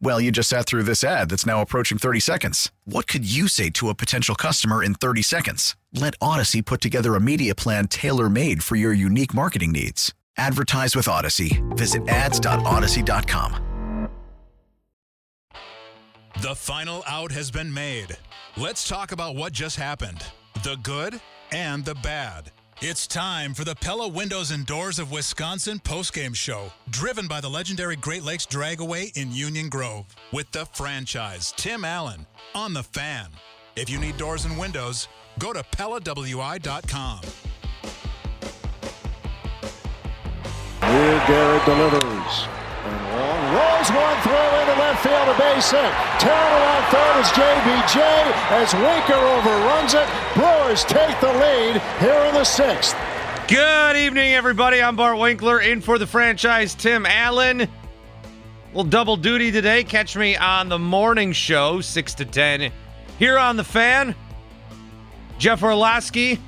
Well, you just sat through this ad that's now approaching 30 seconds. What could you say to a potential customer in 30 seconds? Let Odyssey put together a media plan tailor made for your unique marketing needs. Advertise with Odyssey. Visit ads.odyssey.com. The final out has been made. Let's talk about what just happened the good and the bad. It's time for the Pella Windows and Doors of Wisconsin postgame show, driven by the legendary Great Lakes Dragaway in Union Grove, with the franchise Tim Allen on the fan. If you need doors and windows, go to PellaWI.com. Here Garrett delivers. Wong rolls one throw into left field, a base hit. Turn around third is JBJ as Winker overruns it. Brewers take the lead here in the sixth. Good evening, everybody. I'm Bart Winkler in for the franchise Tim Allen. Little double duty today. Catch me on the morning show, 6 to 10, here on the fan. Jeff Orlowski,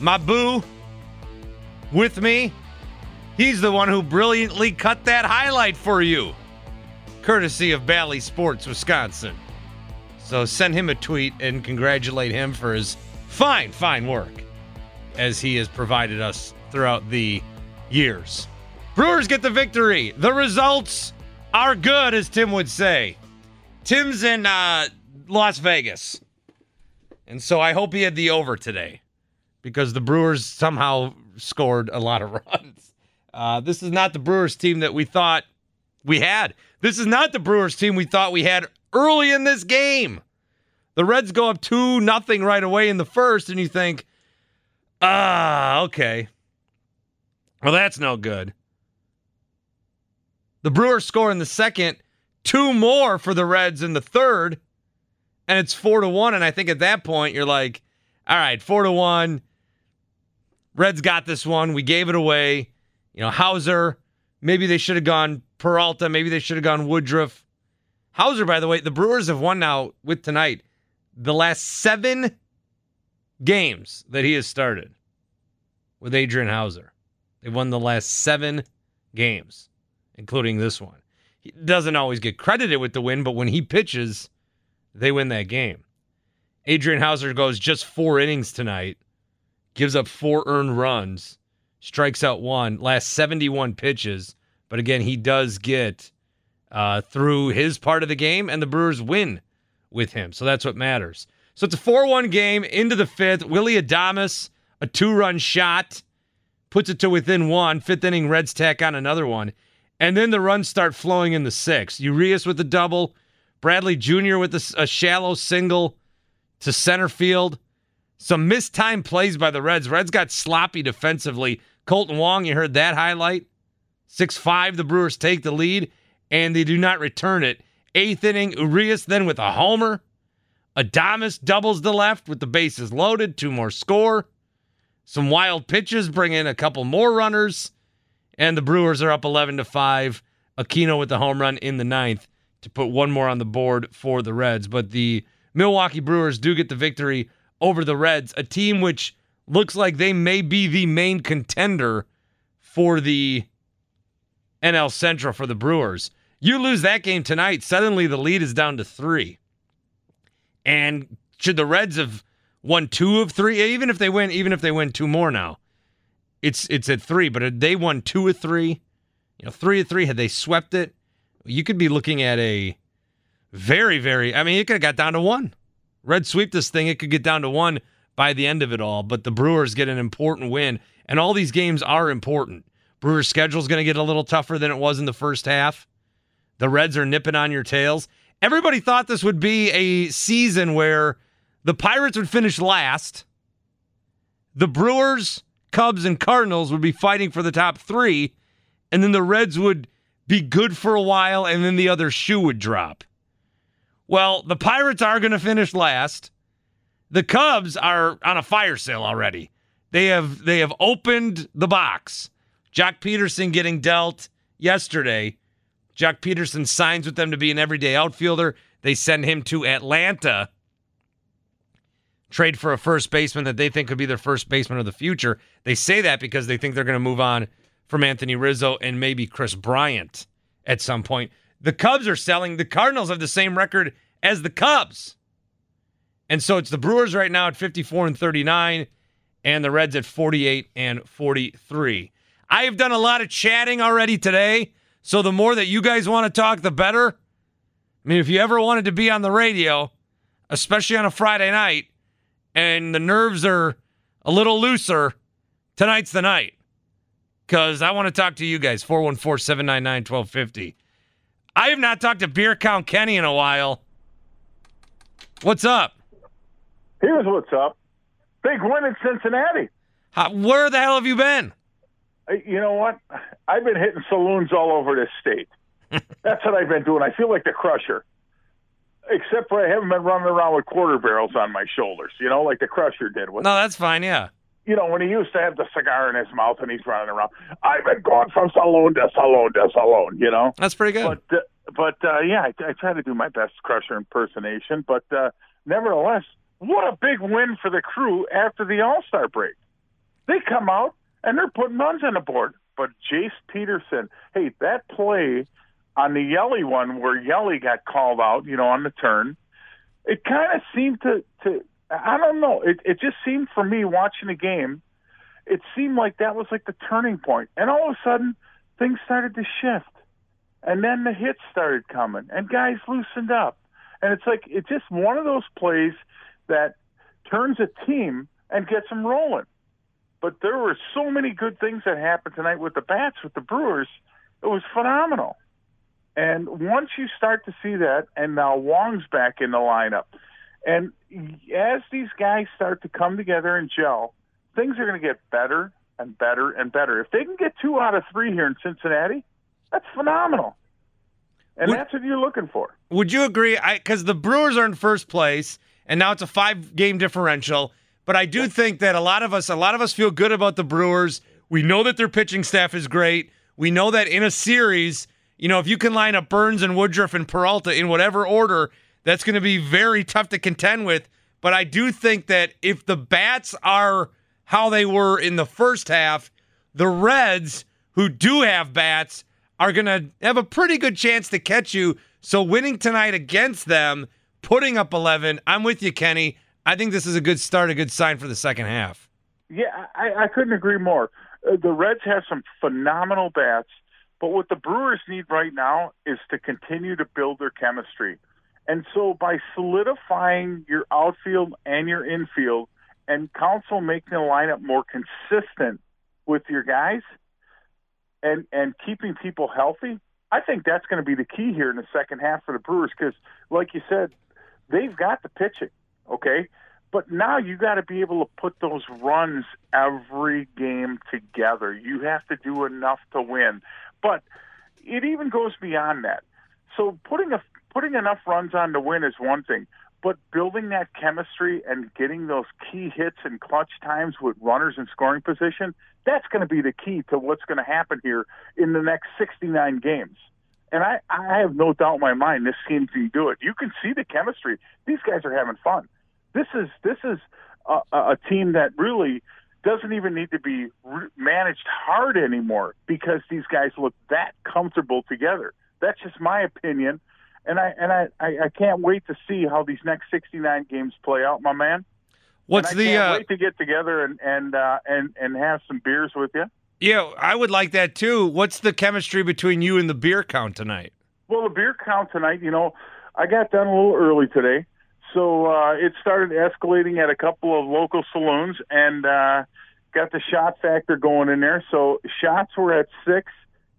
my boo, with me. He's the one who brilliantly cut that highlight for you, courtesy of Bally Sports, Wisconsin. So send him a tweet and congratulate him for his fine, fine work as he has provided us throughout the years. Brewers get the victory. The results are good, as Tim would say. Tim's in uh, Las Vegas. And so I hope he had the over today because the Brewers somehow scored a lot of runs. Uh, this is not the Brewers team that we thought we had. This is not the Brewers team we thought we had early in this game. The Reds go up 2 nothing right away in the first, and you think, ah, okay. Well, that's no good. The Brewers score in the second, two more for the Reds in the third, and it's four to one. And I think at that point, you're like, all right, four to one. Reds got this one. We gave it away. You know, Houser, maybe they should have gone Peralta, maybe they should have gone Woodruff. Houser, by the way, the Brewers have won now with tonight the last seven games that he has started with Adrian Houser. They've won the last seven games, including this one. He doesn't always get credited with the win, but when he pitches, they win that game. Adrian Houser goes just four innings tonight, gives up four earned runs, strikes out one, last 71 pitches. But again, he does get uh, through his part of the game, and the Brewers win with him. So that's what matters. So it's a 4 1 game into the fifth. Willy Adames, a two run shot, puts it to within one. Fifth inning, Reds tack on another one. And then the runs start flowing in the sixth. Urias with the double, Bradley Jr. with a, a shallow single to center field. Some missed time plays by the Reds. Reds got sloppy defensively. Kolten Wong, you heard that highlight. 6 5, the Brewers take the lead, and they do not return it. Eighth inning, Urias then with a homer. Adames doubles the left with the bases loaded, two more score. Some wild pitches bring in a couple more runners, and the Brewers are up 11 to 5. Aquino with the home run in the ninth to put one more on the board for the Reds. But the Milwaukee Brewers do get the victory over the Reds, a team which looks like they may be the main contender for the NL Central for the Brewers. You lose that game tonight, suddenly the lead is down to three. And should the Reds have won two of three, even if they win, even if they win two more now, it's it's at three. But they won two of three, you know, three of three. Had they swept it, you could be looking at a very, very. I mean, it could have got down to one. Red sweep this thing, it could get down to one by the end of it all. But the Brewers get an important win, and all these games are important. Brewers' schedule is going to get a little tougher than it was in the first half. The Reds are nipping on your tails. Everybody thought this would be a season where the Pirates would finish last. The Brewers, Cubs, and Cardinals would be fighting for the top three, and then the Reds would be good for a while, and then the other shoe would drop. Well, the Pirates are going to finish last. The Cubs are on a fire sale already. They have they have opened the box. Joc Pederson getting dealt yesterday. Joc Pederson signs with them to be an everyday outfielder. They send him to Atlanta. Trade for a first baseman that they think could be their first baseman of the future. They say that because they think they're going to move on from Anthony Rizzo and maybe Kris Bryant at some point. The Cubs are selling. The Cardinals have the same record as the Cubs. And so it's the Brewers right now at 54 and 39 and the Reds at 48 and 43. I have done a lot of chatting already today, so the more that you guys want to talk the better. I mean, if you ever wanted to be on the radio, especially on a Friday night, and the nerves are a little looser, tonight's the night. Because I want to talk to you guys, 414 799 1250. I have not talked to Beer Count Kenny in a while. What's up? Here's what's up. Big win in Cincinnati. How, where the hell have you been? Uh, you know what? I've been hitting saloons all over this state. That's what I've been doing. I feel like the crusher. Except for I haven't been running around with quarter barrels on my shoulders, you know, like the crusher did. With, no, that's fine, yeah. You know, when he used to have the cigar in his mouth and he's running around. I've been going from saloon to saloon to saloon, you know. That's pretty good. But, uh, but uh, yeah, I, I try to do my best crusher impersonation. But uh, nevertheless, what a big win for the crew after the All Star break. They come out and they're putting runs on the board. But Jace Peterson, hey, that play on the Yelly one where Yelly got called out, you know, on the turn, it kind of seemed to, to I don't know, it, it just seemed for me watching the game, it seemed like that was like the turning point. And all of a sudden, things started to shift. And then the hits started coming, and guys loosened up. And it's like, it's just one of those plays that turns a team and gets them rolling. But there were so many good things that happened tonight with the bats with the Brewers. It was phenomenal. And once you start to see that, and now Wong's back in the lineup, and as these guys start to come together and gel, things are going to get better and better and better. If they can get two out of three here in Cincinnati, that's phenomenal. And Would- that's what you're looking for. Would you agree? Because the Brewers are in first place, and now it's a five-game differential. But I do think that a lot of us, a lot of us feel good about the Brewers. We know that their pitching staff is great. We know that in a series, you know, if you can line up Burns and Woodruff and Peralta in whatever order, that's going to be very tough to contend with. But I do think that if the bats are how they were in the first half, the Reds, who do have bats, are going to have a pretty good chance to catch you. So winning tonight against them, putting up 11, I'm with you, Kenny. I think this is a good start, a good sign for the second half. Yeah, I, I couldn't agree more. Uh, the Reds have some phenomenal bats, but what the Brewers need right now is to continue to build their chemistry. And so by solidifying your outfield and your infield and Counsell making the lineup more consistent with your guys and and keeping people healthy, I think that's going to be the key here in the second half for the Brewers because, like you said, they've got the pitching, okay? But now you got to be able to put those runs every game together. You have to do enough to win. But it even goes beyond that. So putting a putting enough runs on to win is one thing, but building that chemistry and getting those key hits and clutch times with runners in scoring position, that's going to be the key to what's going to happen here in the next 69 games. And I, I have no doubt in my mind this team can do it. You can see the chemistry. These guys are having fun. This is this is a, a team that really doesn't even need to be re- managed hard anymore because these guys look that comfortable together. That's just my opinion, and I and I, I, I can't wait to see how these next 69 games play out, my man. What's the can't uh, wait to get together and and uh, and and have some beers with you. Yeah, I would like that too. What's the chemistry between you and the beer count tonight? Well, the beer count tonight, you know, I got done a little early today, So uh, it started escalating at a couple of local saloons and uh, got the shot factor going in there. So shots were at six.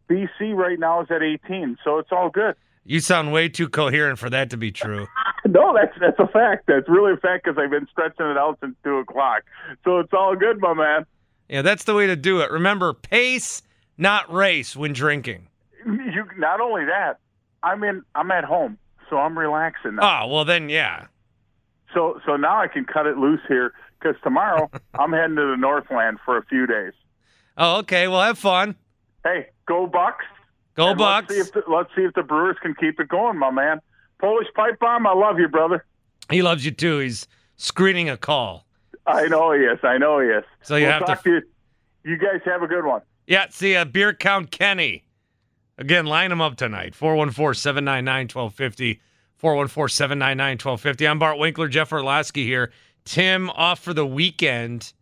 BC right now is at 18. So it's all good. You sound way too coherent for that to be true. no, that's that's a fact. That's really a fact because I've been stretching it out since two o'clock. So it's all good, my man. Yeah, that's the way to do it. Remember, pace, not race, when drinking. You not only that, I'm in. I'm at home, so I'm relaxing now. Oh well, then yeah. So so now I can cut it loose here because tomorrow I'm heading to the Northland for a few days. Oh, okay. Well, have fun. Hey, go Bucks! Go And Bucks. Let's see, if the, let's see if the Brewers can keep it going, my man. Polish pipe bomb, I love you, brother. He loves you too. He's screening a call. I know he is. I know he is. So you we'll have to- to. you. You guys have a good one. Yeah, see a beer count Kenny. Again, line him up tonight. 414-799-1250. 414-799-1250. I'm Bart Winkler, Jeff Orlowski here. Tim off for the weekend,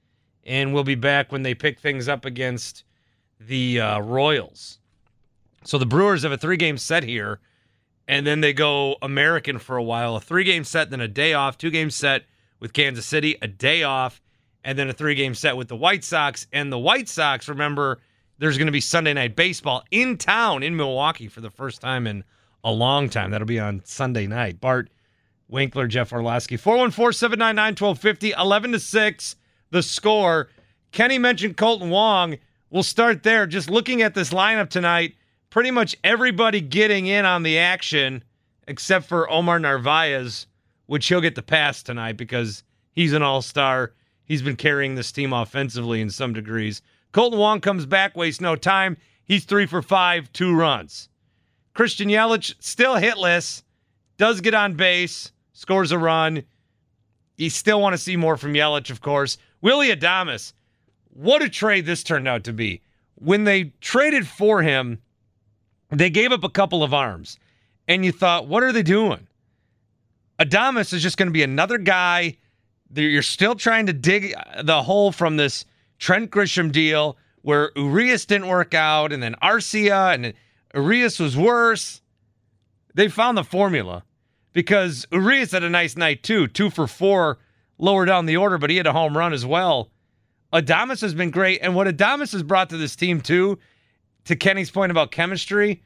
and we'll be back when they pick things up against the uh, Royals. So the Brewers have a three-game set here, and then they go American for a while. A three-game set, then a day off. Two-game set with Kansas City, a day off, and then a three-game set with the White Sox. And the White Sox, remember, there's going to be Sunday night baseball in town in Milwaukee for the first time in a long time. That'll be on Sunday night. Bart Winkler, Jeff Orlowski, 414-799-1250, 11 to 6, the score. Kenny mentioned Kolten Wong. We'll start there. Just looking at this lineup tonight, pretty much everybody getting in on the action except for Omar Narvaez, which he'll get the pass tonight because he's an all-star. He's been carrying this team offensively in some degrees. Kolten Wong comes back, wastes no time. He's three for five, two runs. Christian Yelich still hitless, does get on base, scores a run. You still want to see more from Yelich, of course. Willy Adames, what a trade this turned out to be. When they traded for him, they gave up a couple of arms, and you thought, what are they doing? Adames is just going to be another guy. You're still trying to dig uh, the hole from this Trent Grisham deal where Urias didn't work out, and then Arcia, and Urias was worse. They found the formula because Urias had a nice night too, two for four lower down the order, but he had a home run as well. Adames has been great, and what Adames has brought to this team too, to Kenny's point about chemistry,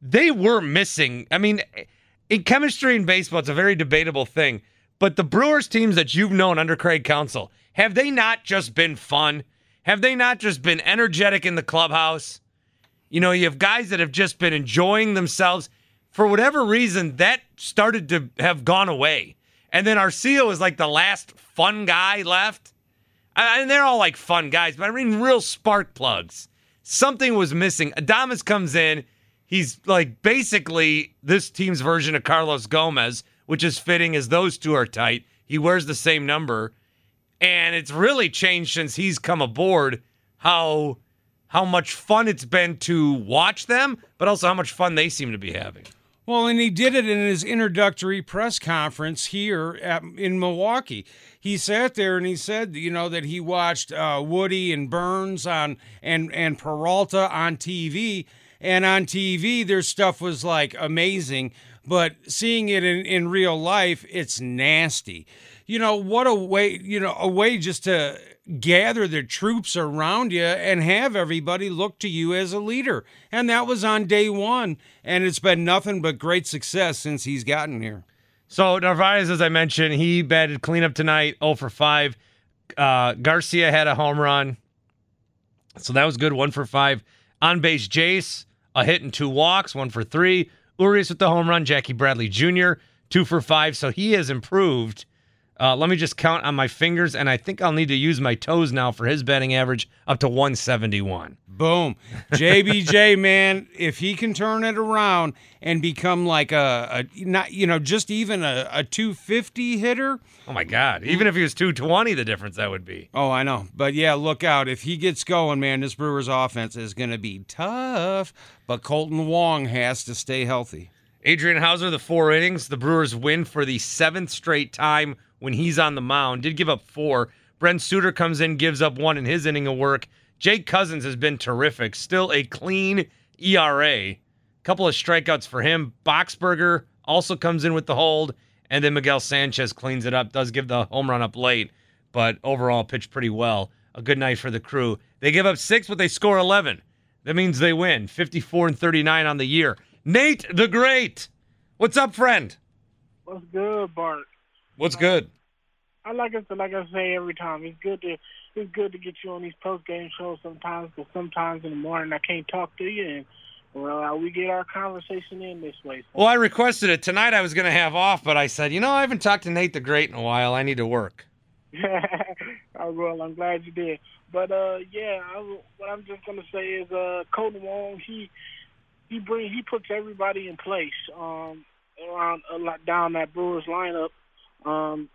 they were missing. I mean, in chemistry in baseball, it's a very debatable thing. But the Brewers teams that you've known under Craig Counsell, have they not just been fun? Have they not just been energetic in the clubhouse? You know, you have guys that have just been enjoying themselves. For whatever reason, that started to have gone away. And then Arcia is like the last fun guy left. And they're all like fun guys, but I mean real spark plugs. Something was missing. Adames comes in. He's like basically this team's version of Carlos Gomez, which is fitting as those two are tight. He wears the same number. And it's really changed since he's come aboard how how much fun it's been to watch them, but also how much fun they seem to be having. Well, and he did it in his introductory press conference here at, in Milwaukee. He sat there and he said, you know, that he watched uh, Woody and Burns on and and Peralta on TV, and on TV their stuff was like amazing, but seeing it in, in real life, it's nasty. You know what a way, you know, a way just to gather the troops around you and have everybody look to you as a leader. And that was on day one. And it's been nothing but great success since he's gotten here. So Narvaez, as I mentioned, he batted cleanup tonight, 0 for 5. Uh, Garcia had a home run. So that was good, 1 for 5. On base, Jace, a hit and two walks, 1 for 3. Urias with the home run, Jackie Bradley Jr., 2 for 5. So he has improved. Uh, let me just count on my fingers, and I think I'll need to use my toes now for his batting average up to 171. Boom. JBJ, man, if he can turn it around and become like a, a not, you know, just even a, a 250 hitter. Oh my God! Even if he was 220, the difference that would be. Oh, I know. But yeah, look out. If he gets going, man, this Brewers offense is going to be tough. But Kolten Wong has to stay healthy. Adrian Houser, the four innings. The Brewers win for the seventh straight time when he's on the mound. Did give up four. Brent Suter comes in, gives up one in his inning of work. Jake Cousins has been terrific. Still a clean ERA. Couple of strikeouts for him. Boxberger also comes in with the hold. And then Miguel Sanchez cleans it up, does give the home run up late, but overall pitched pretty well. A good night for the crew. They give up six, but they score 11. That means they win 54 and 39 on the year. Nate the Great. What's up, friend? What's good, Bart? What's good? I like it. Like I say every time, it's good to it's good to get you on these post game shows sometimes. Because sometimes in the morning I can't talk to you, and well, we get our conversation in this way. So. Well, I requested it tonight. I was going to have off, but I said, you know, I haven't talked to Nate the Great in a while. I need to work. oh, well, I'm glad you did. But uh, yeah, I, what I'm just gonna say is uh, Kolten Wong, he he bring he puts everybody in place um, around a lot down that Brewers lineup. Um,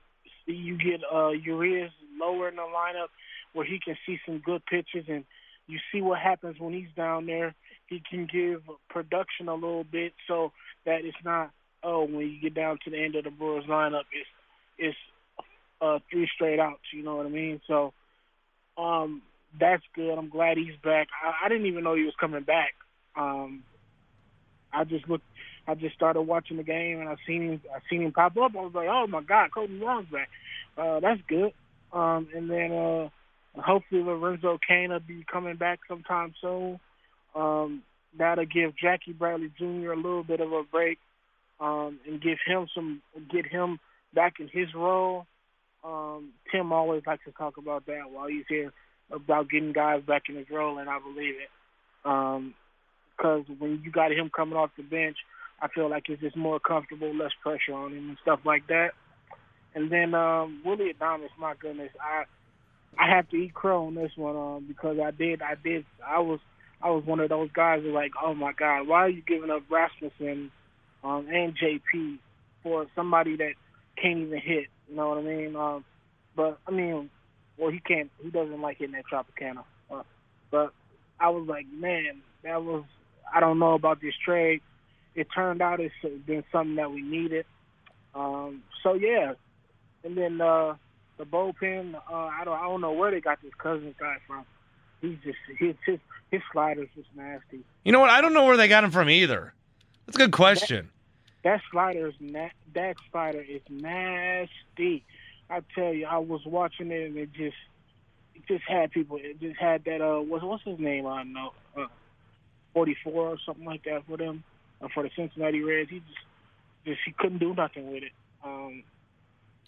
you get uh, Urias lower in the lineup where he can see some good pitches, and you see what happens when he's down there. He can give production a little bit so that it's not oh when you get down to the end of the Brewers lineup, it's it's uh, three straight outs. You know what I mean? So um, that's good. I'm glad he's back. I, I didn't even know he was coming back. Um, I just looked. I just started watching the game and I seen him. I seen him pop up. I was like, oh my god, Kolten Wong's back. Uh, that's good. Um, and then uh, hopefully Lorenzo Cain will be coming back sometime soon. Um, that'll give Jackie Bradley Jr. a little bit of a break um, and give him some, get him back in his role. Um, Tim always likes to talk about that while he's here about getting guys back in his role, and I believe it. Because um, when you got him coming off the bench, I feel like it's just more comfortable, less pressure on him and stuff like that. And then um, Willy Adames, my goodness, I I have to eat crow on this one um, because I did I did I was I was one of those guys who like, oh my God, why are you giving up Rasmussen um, and JP for somebody that can't even hit? You know what I mean? Um, but I mean, well, he can't. He doesn't like hitting that Tropicana. Uh, but I was like, man, that was. I don't know about this trade. It turned out it's been something that we needed. Um, so yeah, and then uh, the bullpen. Uh, I don't. I don't know where they got this Cousins guy from. He's just his his his slider's just nasty. You know what? I don't know where they got him from either. That's a good question. That, that slider is na- that slider is nasty. I tell you, I was watching it and it just it just had people. It just had that uh what's what's his name? I don't know, uh, forty four or something like that for them, uh, for the Cincinnati Reds. He just just he couldn't do nothing with it. Um,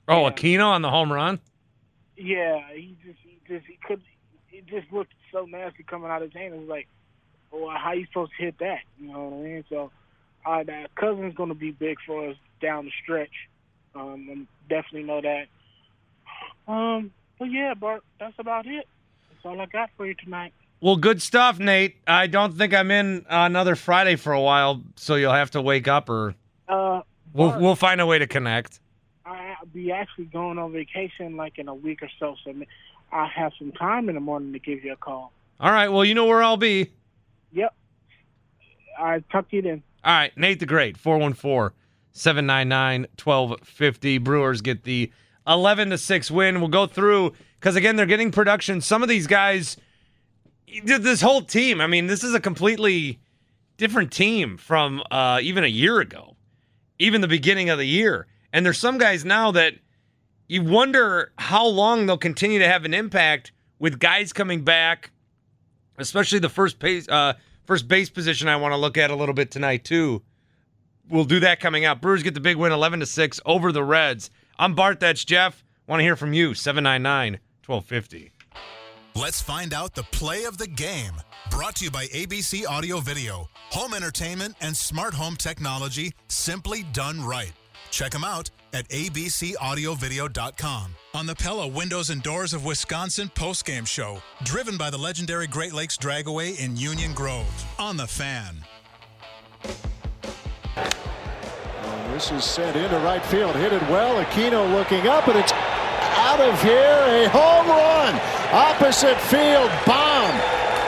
oh, yeah. Aquino on the home run. Yeah, he just he just he could. It just looked so nasty coming out of his hand. It was like, well, how you supposed to hit that? You know what I mean? So, uh, that Cousins going to be big for us down the stretch. Um, definitely know that. Um, but yeah, Bart, that's about it. That's all I got for you tonight. Well, good stuff, Nate. I don't think I'm in another Friday for a while, so you'll have to wake up, or uh, we'll we'll find a way to connect. I'll be actually going on vacation like in a week or so, so I have some time in the morning to give you a call. All right. Well, you know where I'll be. Yep. All right. Talk to you then. All right. Nate the Great, 414 799 1250. Brewers get the 11 to 6 win. We'll go through because, again, they're getting production. Some of these guys, this whole team, I mean, this is a completely different team from uh, even a year ago, even the beginning of the year. And there's some guys now that you wonder how long they'll continue to have an impact with guys coming back, especially the first base, uh, first base position. I want to look at a little bit tonight too. We'll do that coming up. Brewers get the big win, 11 to six over the Reds. I'm Bart. That's Jeff. Want to hear from you? 799 1250. Let's find out the play of the game. Brought to you by ABC Audio Video, home entertainment and smart home technology simply done right. Check them out at abcaudiovideo.com. On the Pella Windows and Doors of Wisconsin postgame show, driven by the legendary Great Lakes Dragaway in Union Grove. On the fan. This is sent into right field. Hit it well. Aquino looking up, and it's out of here. A home run. Opposite field bomb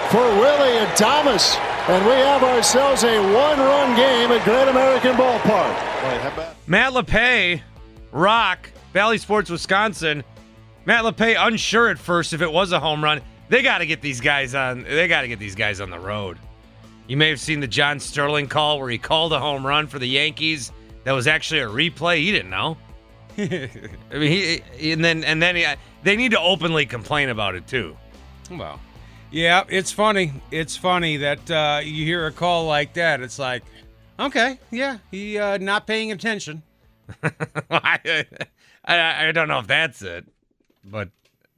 for Willy Adames. And we have ourselves a one-run game at Great American Ballpark. Matt LePay, Rock, Bally Sports, Wisconsin. Matt LePay unsure at first if it was a home run. They got to get these guys on. They got to get these guys on the road. You may have seen the John Sterling call where he called a home run for the Yankees. That was actually a replay. He didn't know. I mean, he and then and then he, they need to openly complain about it too. Well, yeah, it's funny. It's funny that uh, you hear a call like that. It's like, okay, yeah, he uh, not paying attention. I, I I don't know if that's it, but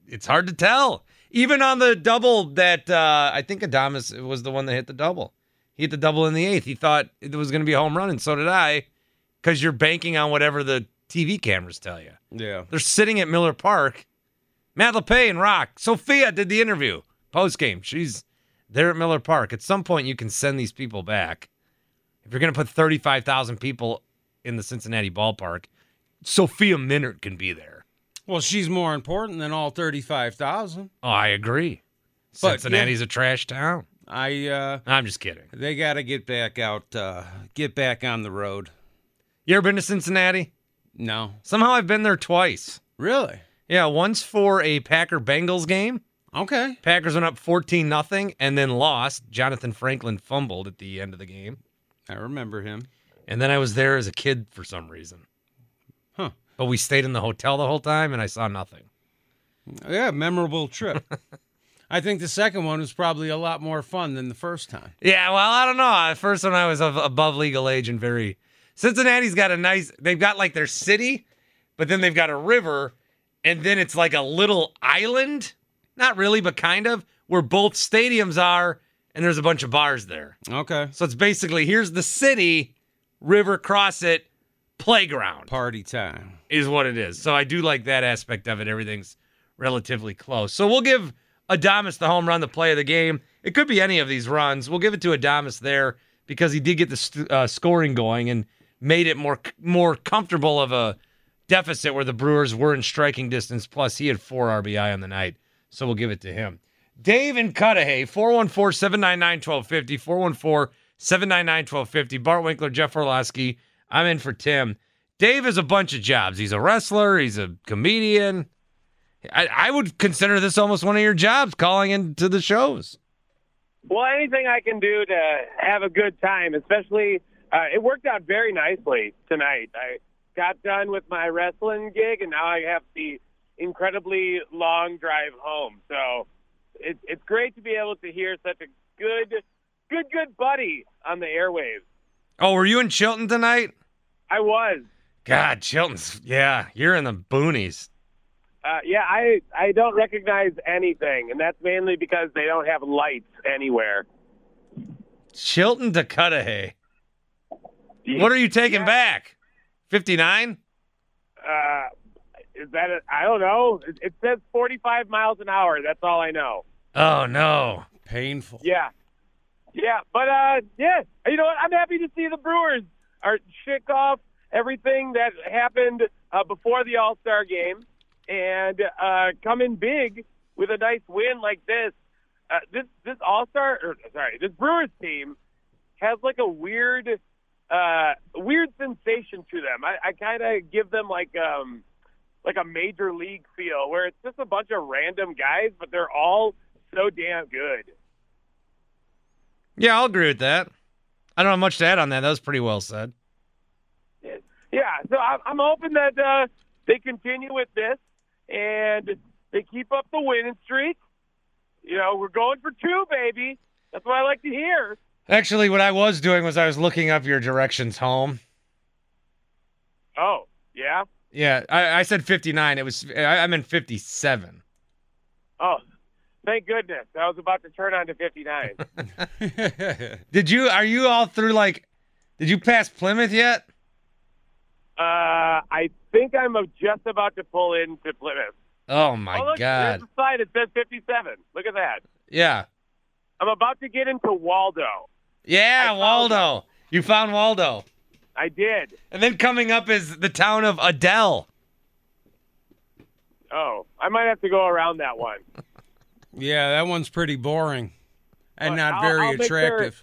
it's hard to tell. Even on the double that uh, I think Adames was the one that hit the double. He hit the double in the eighth. He thought it was going to be a home run, and so did I, because you're banking on whatever the TV cameras tell you. Yeah. They're sitting at Miller Park. Matt LePay and Rock. Sophia did the interview post game. She's there at Miller Park. At some point, you can send these people back. If you're going to put 35,000 people in the Cincinnati ballpark, Sophia Minnaert can be there. Well, she's more important than all thirty-five thousand. Oh, I agree. But, Cincinnati's a trash town. I. Uh, I'm just kidding. they got to get back out. Uh, get back on the road. You ever been to Cincinnati? No. Somehow I've been there twice. Really? Yeah, once for a Packer Bengals game. Okay. Packers went up 14 nothing and then lost. Johnathan Franklin fumbled at the end of the game. I remember him. And then I was there as a kid for some reason. Huh. But we stayed in the hotel the whole time and I saw nothing. Yeah, memorable trip. I think the second one was probably a lot more fun than the first time. Yeah, well, I don't know. At first when I was above legal age and very Cincinnati's got a nice they've got like their city, but then they've got a river and then it's like a little island. Not really, but kind of, where both stadiums are and there's a bunch of bars there. Okay. So it's basically here's the city, river cross it, playground. Party time. is what it is. So I do like that aspect of it. Everything's relatively close. So we'll give Adames the home run, the play of the game. It could be any of these runs. We'll give it to Adames there because he did get the st- uh, scoring going and made it more more comfortable of a deficit where the Brewers were in striking distance. Plus, he had four RBI on the night. So we'll give it to him. Dave and Cudahy, 414 799 1250, 414 799 1250. Bart Winkler, Jeff Orlowski. I'm in for Tim. Dave has a bunch of jobs. He's a wrestler, he's a comedian. I, I would consider this almost one of your jobs, calling into the shows. Well, anything I can do to have a good time, especially uh, it worked out very nicely tonight. I got done with my wrestling gig, and now I have the incredibly long drive home. So it, it's great to be able to hear such a good, good, good buddy on the airwaves. Oh, were you in Chilton tonight? I was. God, Chilton's, yeah, you're in the boonies. Uh, yeah, I I don't recognize anything, and that's mainly because they don't have lights anywhere. Chilton to Cudahy. What are you taking Yeah. back? 59? Uh, is that a, I don't know. It, it says 45 miles an hour. That's all I know. Oh, no. Painful. Yeah, yeah, but uh, yeah, you know what? I'm happy to see the Brewers are shake off everything that happened uh, before the All Star game and uh, come in big with a nice win like this. Uh, this this All Star, or sorry, this Brewers team has like a weird, uh, weird sensation to them. I, I kind of give them like um, like a major league feel, where it's just a bunch of random guys, but they're all so damn good. Yeah, I'll agree with that. I don't have much to add on that. That was pretty well said. Yeah, so I'm, I'm hoping that uh, they continue with this and they keep up the winning streak. You know, we're going for two, baby. That's what I like to hear. Actually, what I was doing was I was looking up your directions home. Oh, yeah. Yeah, I, I said 59. It was I, I'm in 57. Oh, thank goodness. I was about to turn on to 59. Did you? Are you all through? Like, did you pass Plymouth yet? uh, I think I'm just about to pull into Plymouth. Oh my oh, look, God! There's the sign. It says 57. Look at that. Yeah, I'm about to get into Waldo. Yeah, I found Waldo. You found Waldo, I did. and then coming up is the town of Adell. Oh, I might have to go around that one. Yeah, that one's pretty boring and Well, not I'll- very I'll make sure- attractive.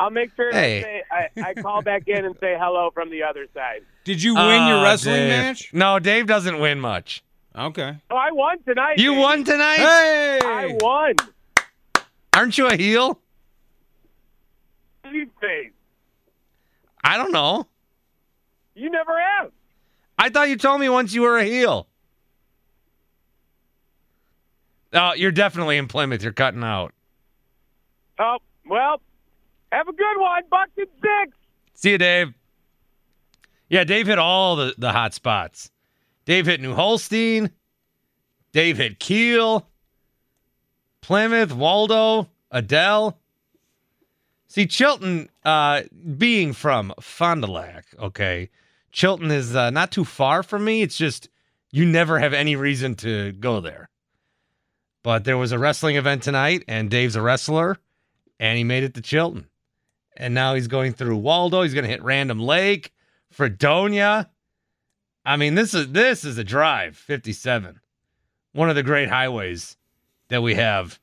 I'll make sure Hey. say I, I call back in and say hello from the other side. Did you win your Oh, wrestling Dave. match? No, Dave doesn't win much. Okay. Oh, I won tonight. You baby. won tonight. Hey! I won. Aren't you a heel? You face. I don't know. You never have. I thought you told me once you were a heel. Oh, you're definitely in Plymouth. You're cutting out. Oh, well, have a good one. Bucks and six. See you, Dave. Yeah, Dave hit all the, the hot spots. Dave hit New Holstein. Dave hit Kiel. Plymouth, Waldo, Adell. See, Chilton, uh, being from Fond du Lac, okay, Chilton is uh, not too far from me. It's just you never have any reason to go there. But there was a wrestling event tonight, and Dave's a wrestler, and he made it to Chilton. And now he's going through Waldo. He's going to hit Random Lake, Fredonia. I mean, this is this is a drive, 57. One of the great highways that we have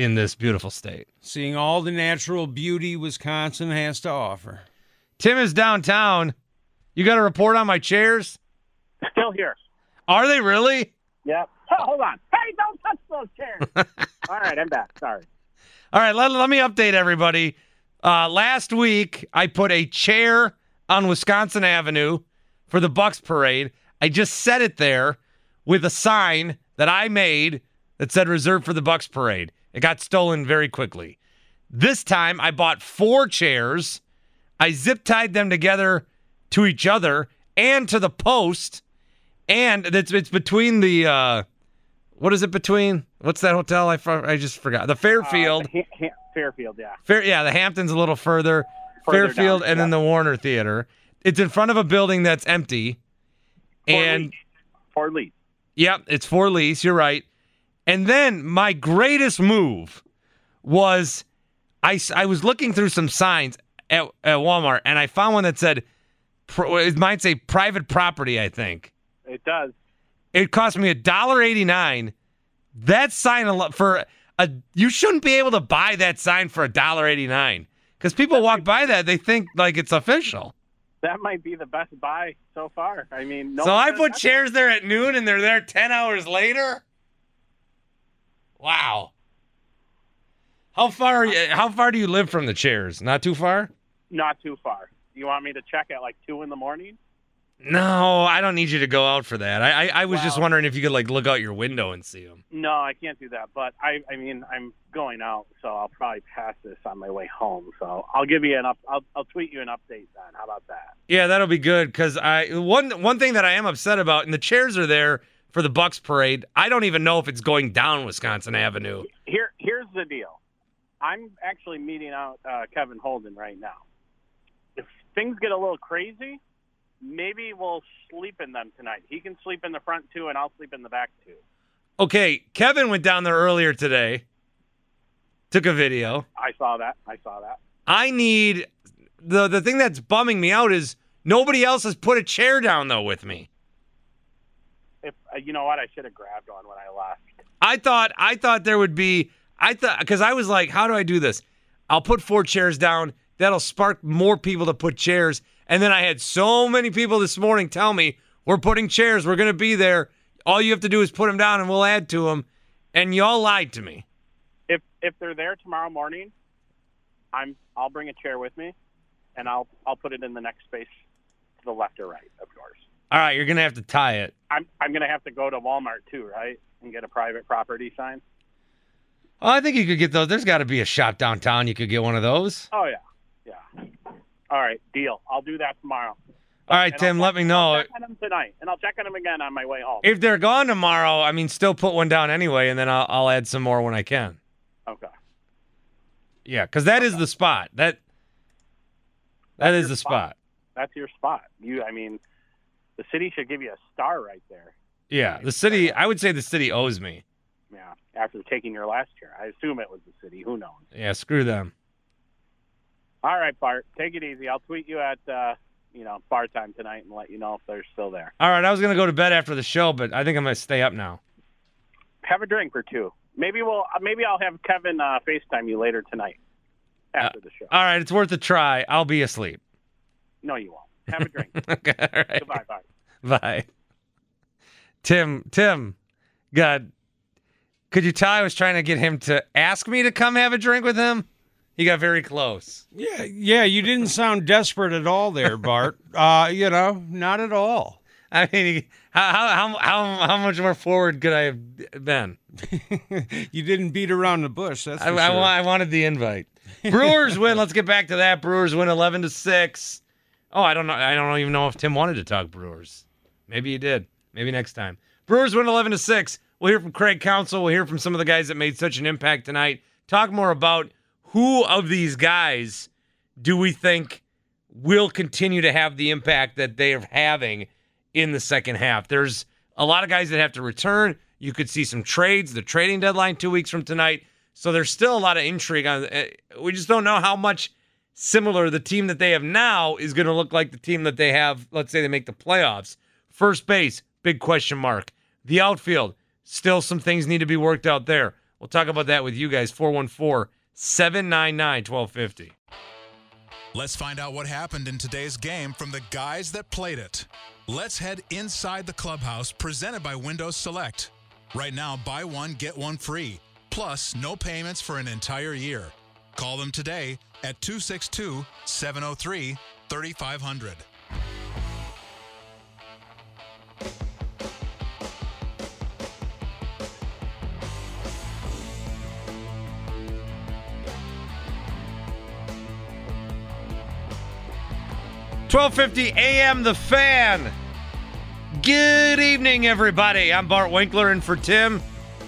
in this beautiful state. Seeing all the natural beauty Wisconsin has to offer. Tim is downtown. You got a report on my chairs? Still here. Are they really? Yep. Oh, hold on. Hey, don't touch those chairs. All right, I'm back. Sorry. All right, let, let me update everybody. Uh, last week, I put a chair on Wisconsin Avenue for the Bucks parade. I just set it there with a sign that I made that said reserved for the Bucks parade. It got stolen very quickly. This time, I bought four chairs. I zip tied them together to each other and to the post, and it's it's between the uh, what is it between? What's that hotel? I I just forgot. The Fairfield. Uh, ha- ha- Fairfield, yeah. Fair, yeah, the Hamptons a little further, Further Fairfield, down, and then the Warner Theater. It's in front of a building that's empty, and For lease. yep, it's for lease. You're right. And then my greatest move was I, I was looking through some signs at, at Walmart, and I found one that said it might say private property. I think It does. it cost me a dollar eighty nine. That sign for a you shouldn't be able to buy that sign for a dollar eighty nine because people walk by that they think like it's official. That might be the best buy so far. I mean, no so I put chairs there at noon and they're there ten hours later. Wow. How far? Are you, how far do you live from the chairs? Not too far. Not too far. You want me to check at like two in the morning? No, I don't need you to go out for that. I I, I was just wondering if you could like look out your window and see them. No, I can't do that. But I, I mean, I'm going out, so I'll probably pass this on my way home. So I'll give you an up. I'll, I'll tweet you an update then. How about that? Yeah, that'll be good because I one one thing that I am upset about, and the chairs are there for the Bucks parade. I don't even know if it's going down Wisconsin Avenue. Here, here's the deal. I'm actually meeting out uh, Kevin Holden right now. If things get a little crazy, maybe we'll sleep in them tonight. He can sleep in the front two, and I'll sleep in the back two. Okay, Kevin went down there earlier today. Took a video. I saw that. I saw that. I need the the thing that's bumming me out is nobody else has put a chair down though with me. If uh, you know what, I should have grabbed on when I left. I thought I thought there would be I thought because I was like, how do I do this? I'll put four chairs down. That'll spark more people to put chairs. And then I had so many people this morning tell me we're putting chairs. We're gonna be there. All you have to do is put them down, and we'll add to them. And y'all lied to me. If if they're there tomorrow morning, I'm I'll bring a chair with me, and I'll I'll put it in the next space to the left or right of yours. All right, you're gonna have to tie it. I'm I'm gonna have to go to Walmart too, right, and get a private property sign. Oh, I think you could get those. There's got to be a shop downtown. You could get one of those. Oh yeah, yeah. All right, deal. I'll do that tomorrow. All right, And Tim. I'll Let check- me know. I'll check on them tonight, and I'll check on them again on my way home. If they're gone tomorrow, I mean, still put one down anyway, and then I'll, I'll add some more when I can. Okay. Yeah, because that is the spot. That that is your the spot. spot. That's your spot. You, I mean, the city should give you a star right there. Yeah, the city. I would say the city owes me. Yeah. After taking your last chair, I assume it was the city. Who knows? Yeah, screw them. All right, Bart. Take it easy. I'll tweet you at uh, you know bar time tonight and let you know if they're still there. All right, I was gonna go to bed after the show, but I think I'm gonna stay up now. Have a drink or two. Maybe we'll. uh, Maybe I'll have Kevin uh, Facetime you later tonight after the show. All right, it's worth a try. I'll be asleep. No, you won't. Have a drink. okay, all right. Goodbye, Bye. Bye. Tim, Tim, God, could you tell I was trying to get him to ask me to come have a drink with him? He got very close. Yeah, yeah, you didn't sound desperate at all there, Bart. uh, you know, not at all. I mean, how, how how how much more forward could I have been? you didn't beat around the bush. That's I, for I, sure. wa- I wanted the invite. Brewers win. Let's get back to that. Brewers win eleven to six. Oh, I don't know. I don't even know if Tim wanted to talk Brewers. Maybe he did. Maybe next time. Brewers win eleven to six. We'll hear from Craig Counsell. We'll hear from some of the guys that made such an impact tonight. Talk more about who of these guys do we think will continue to have the impact that they are having in the second half. There's a lot of guys that have to return. You could see some trades, the trading deadline two weeks from tonight. So there's still a lot of intrigue on. uh, We just don't know how much similar the team that they have now is going to look like the team that they have. Let's say they make the playoffs. First base, big question mark. The outfield, still some things need to be worked out there. We'll talk about that with you guys. 414 799 1250. Let's find out what happened in today's game from the guys that played it. Let's head inside the clubhouse presented by Windows Select. Right now, buy one, get one free. Plus, no payments for an entire year. Call them today at 262 703 3500. Twelve fifty a.m. The Fan. Good evening, everybody. I'm Bart Winkler, and for Tim,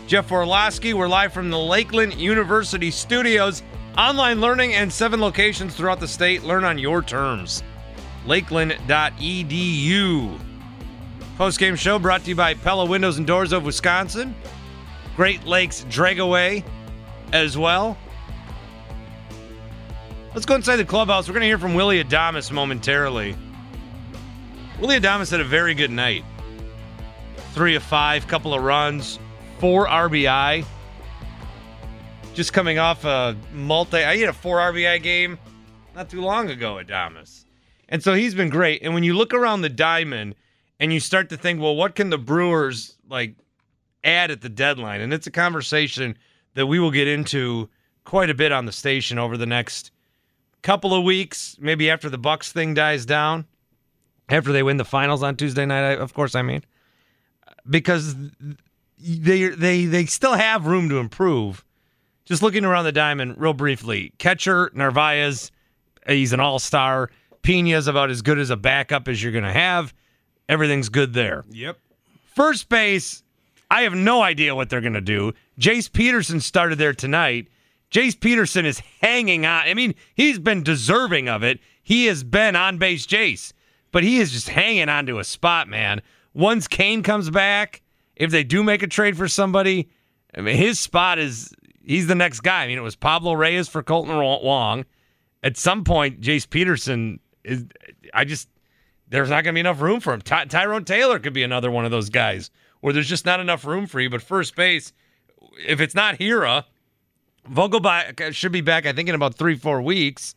Jeff Orlowski, we're live from the Lakeland University studios. Online learning and seven locations throughout the state. Learn on your terms. Lakeland.edu. Post game show brought to you by Pella Windows and Doors of Wisconsin. Great Lakes Dragaway as well. Let's go inside the clubhouse. We're going to hear from Willie Adames momentarily. Willie Adames had a very good night. Three of five, couple of runs, four RBI. Just coming off a multi, I had a four RBI game not too long ago, Adames. And so he's been great. And when you look around the diamond and you start to think, well, what can the Brewers like add at the deadline? And it's a conversation that we will get into quite a bit on the station over the next couple of weeks, maybe after the Bucks thing dies down, after they win the finals on Tuesday night. Of course, I mean, because they they they still have room to improve. Just looking around the diamond, real briefly, catcher Narvaez, he's an all star. Piña's about as good as a backup as you're going to have. Everything's good there. Yep. First base, I have no idea what they're going to do. Jace Peterson started there tonight. Jace Peterson is hanging on. I mean, he's been deserving of it. He has been on base Jace, but he is just hanging on to a spot, man. Once Cain comes back, if they do make a trade for somebody, I mean, his spot is he's the next guy. I mean, it was Pablo Reyes for Kolten Wong. At some point, Jace Peterson is. I just there's not going to be enough room for him. Ty- Tyrone Taylor could be another one of those guys where there's just not enough room for you. But first base, if it's not Hiura, Vogelbach should be back, I think, in about three, four weeks.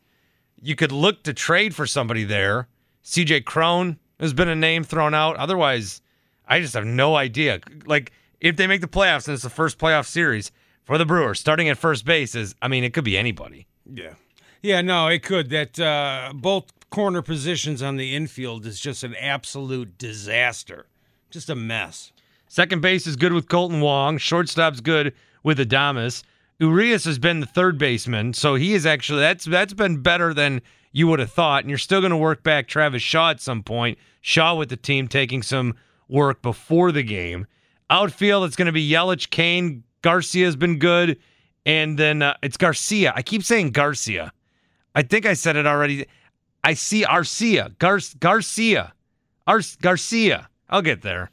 You could look to trade for somebody there. CJ Cron has been a name thrown out. Otherwise, I just have no idea. Like, if they make the playoffs and it's the first playoff series for the Brewers, starting at first base is, I mean, it could be anybody. Yeah. Yeah, no, it could. That uh, both corner positions on the infield is just an absolute disaster. Just a mess. Second base is good with Kolten Wong. Shortstop's good with Adames. Urias has been the third baseman, so he is actually that's that's been better than you would have thought. And you're still going to work back Travis Shaw at some point. Shaw with the team taking some work before the game. Outfield, it's going to be Yelich, Cain, Garcia's been good, and then uh, it's Garcia. I keep saying Garcia. I think I said it already. I see Arcia, Gar- Garcia, Ar- Garcia. I'll get there.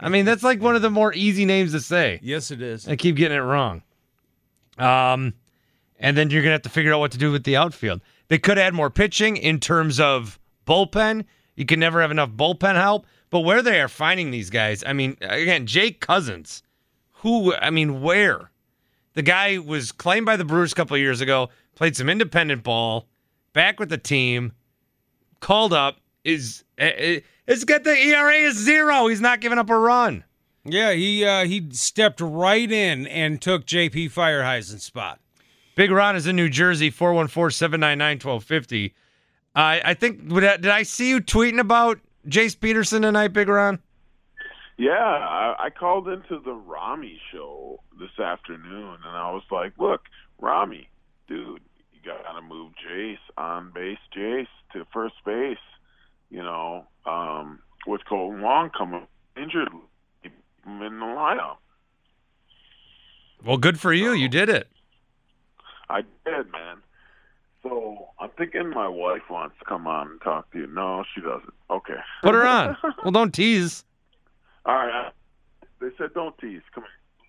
I mean, that's like one of the more easy names to say. Yes, it is. I keep getting it wrong. Um, and then you're gonna have to figure out what to do with the outfield. They could add more pitching in terms of bullpen. You can never have enough bullpen help. But where they are finding these guys, I mean, again, Jake Cousins, who, I mean, where? The guy was claimed by the Brewers a couple years ago, played some independent ball, back with the team, called up, is it's got the ERA is zero. He's not giving up a run. Yeah, he uh, he stepped right in and took JP Feyereisen's spot. Big Ron is in New Jersey, 414 799 1250. I think, did I see you tweeting about Jace Peterson tonight, Big Ron? Yeah, I, I called into the Rami show this afternoon, and I was like, "Look, Rami, dude, you got to move Jace on base, Jace to first base. You know, um, with Kolten Wong coming injured, keep him in the lineup. Well, good for you. You did it. I did, man. So I'm thinking my wife wants to come on and talk to you. No, she doesn't. Okay. Put her on. well, don't tease. All right. They said don't tease. Come here.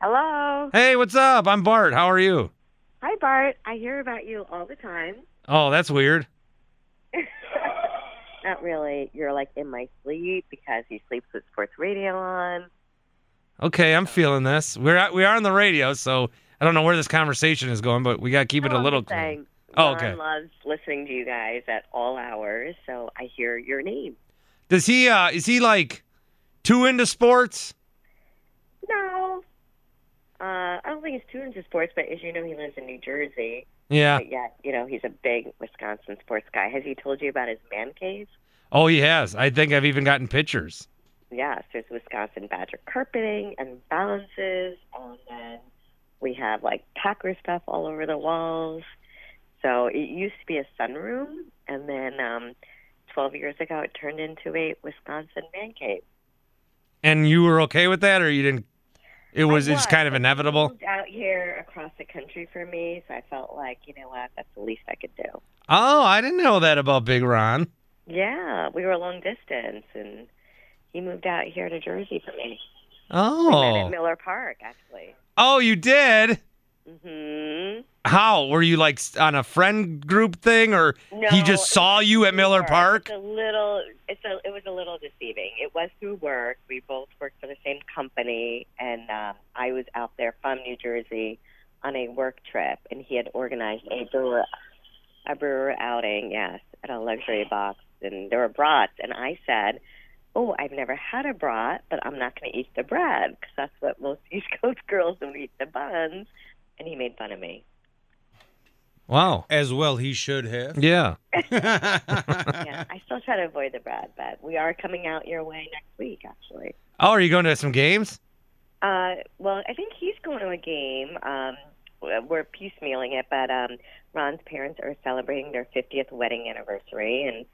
Hello. Hey, what's up? I'm Bart. How are you? Hi, Bart. I hear about you all the time. Oh, that's weird. Not really. You're like in my sleep because he sleeps with sports radio on. Okay, I'm feeling this. We're at, we are on the radio, so I don't know where this conversation is going, but we got to keep it No, a I'm little. just saying, Oh, Ron okay. loves listening to you guys at all hours, so I hear your name. Does he? uh Is he like too into sports? No. Uh, I don't think he's too into sports, but as you know, he lives in New Jersey. Yeah. But yet, you know, he's a big Wisconsin sports guy. Has he told you about his man cave? Oh, he has. I think I've even gotten pictures. Yes, there's Wisconsin Badger carpeting and balances, and then we have like Packer stuff all over the walls. So it used to be a sunroom, and then um, 12 years ago, it turned into a Wisconsin man cave. And you were okay with that, or you didn't? It was. I It's kind of inevitable. out here across the country for me, so I felt like, you know what, that's the least I could do. Oh, I didn't know that about Big Ron. Yeah, we were a long distance, and he moved out here to Jersey for me. We met Oh. at Miller Park, actually. Oh, you did. Hmm How were you like on a friend group thing, or No, he just saw you at Miller work. Park? It's a little. It's a. It was a little deceiving. It was through work. We both worked for the same company, and um, I was out there from New Jersey on a work trip, and he had organized a brewer, a brewer outing. Yes, at a luxury box, and there were brats, and I said. Oh, I've never had a brat, but I'm not going to eat the bread because that's what most East Coast girls don't eat the buns. And he made fun of me. Wow. As well, he should have. Yeah. yeah, I still try to avoid the Brad, but we are coming out your way next week, actually. Oh, are you going to some games? Uh, well, I think he's going to a game. Um, we're piecemealing it, but um, Ron's parents are celebrating their 50th wedding anniversary, and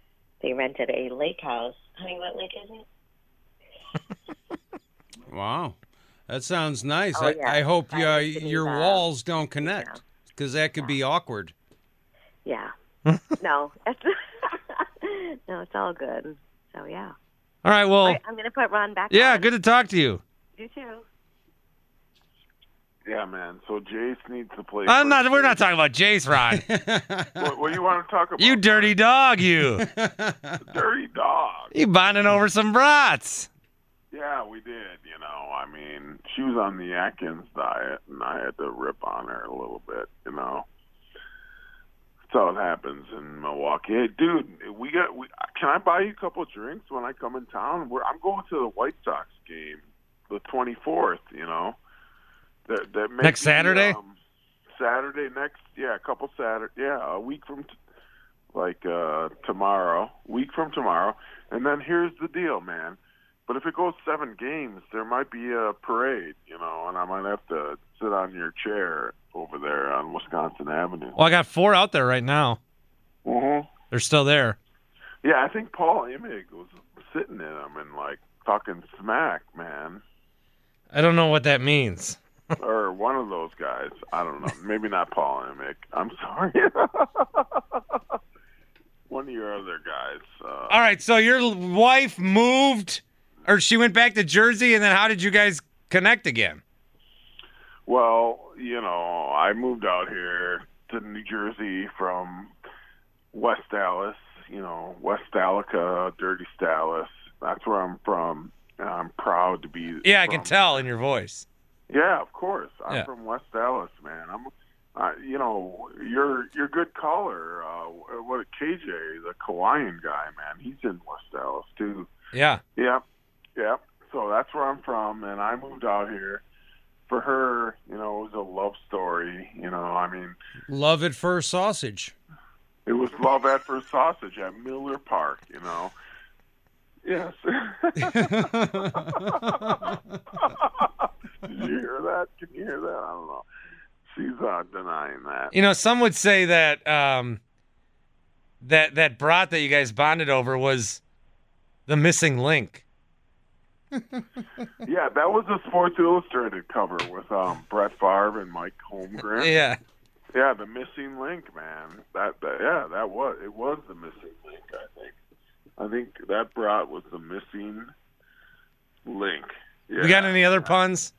they rented a lake house. Honey, what lake is it? Wow. That sounds nice. Oh, I, yeah. I hope I uh, was your that. walls don't connect because that could be awkward. Yeah. no, it's no, it's all good. So yeah. All right. Well, All right, I'm going to put Ron back. yeah. on. Good to talk to you. You too. Yeah, man. So Jace needs to play. I'm first not. We're not talking about Jace, Ron. What, what do you want to talk about? you dirty dog, you. dirty dog. You bonding over some brats. Yeah, we did. You know, I mean, she was on the Atkins diet, and I had to rip on her a little bit. You know, that's how it happens in Milwaukee. Hey, dude, we got. We, can I buy you a couple of drinks when I come in town? We're, I'm going to the White Sox game, the 24th. You know, that that may Next be, Saturday? Um, Saturday next, yeah, a couple Saturday, yeah, a week from, t- like uh tomorrow, week from tomorrow, and then here's the deal, man. But if it goes seven games, there might be a parade, you know, and I might have to sit on your chair over there on Wisconsin Avenue. Well, I got four out there right now. Mm-hmm. They're still there. Yeah, I think Paul Imig was sitting in them and like talking smack, man, I don't know what that means. or one of those guys. I don't know. Maybe not Paul Imig. I'm sorry. one of your other guys. Uh, All right. So your wife moved, or she went back to Jersey, and then how did you guys connect again? Well, you know, I moved out here to New Jersey from West Allis, you know, West Dalica, Dirty Dallas. That's where I'm from. And I'm proud to be. Yeah, I can tell in your voice. Yeah, of course. I'm Yeah. from West Allis, man. I'm, uh, you know, you're you're a good caller. Uh, what KJ, the Kauaian guy, man. He's in West Allis too. Yeah. Yep, yep. So that's where I'm from, and I moved out here. For her, you know, it was a love story. You know, I mean, Love at first sausage. it was love at first sausage at Miller Park. You know, Yes. Did you hear that? Can you hear that? I don't know. She's uh, denying that. You know, some would say that um, that that brat that you guys bonded over was the missing link. yeah, that was a Sports Illustrated cover with um, Brett Favre and Mike Holmgren. Yeah. Yeah, the missing link, man. That, that yeah, that was it was the missing link. I think. I think that brought was the missing link. Yeah. You got any other puns?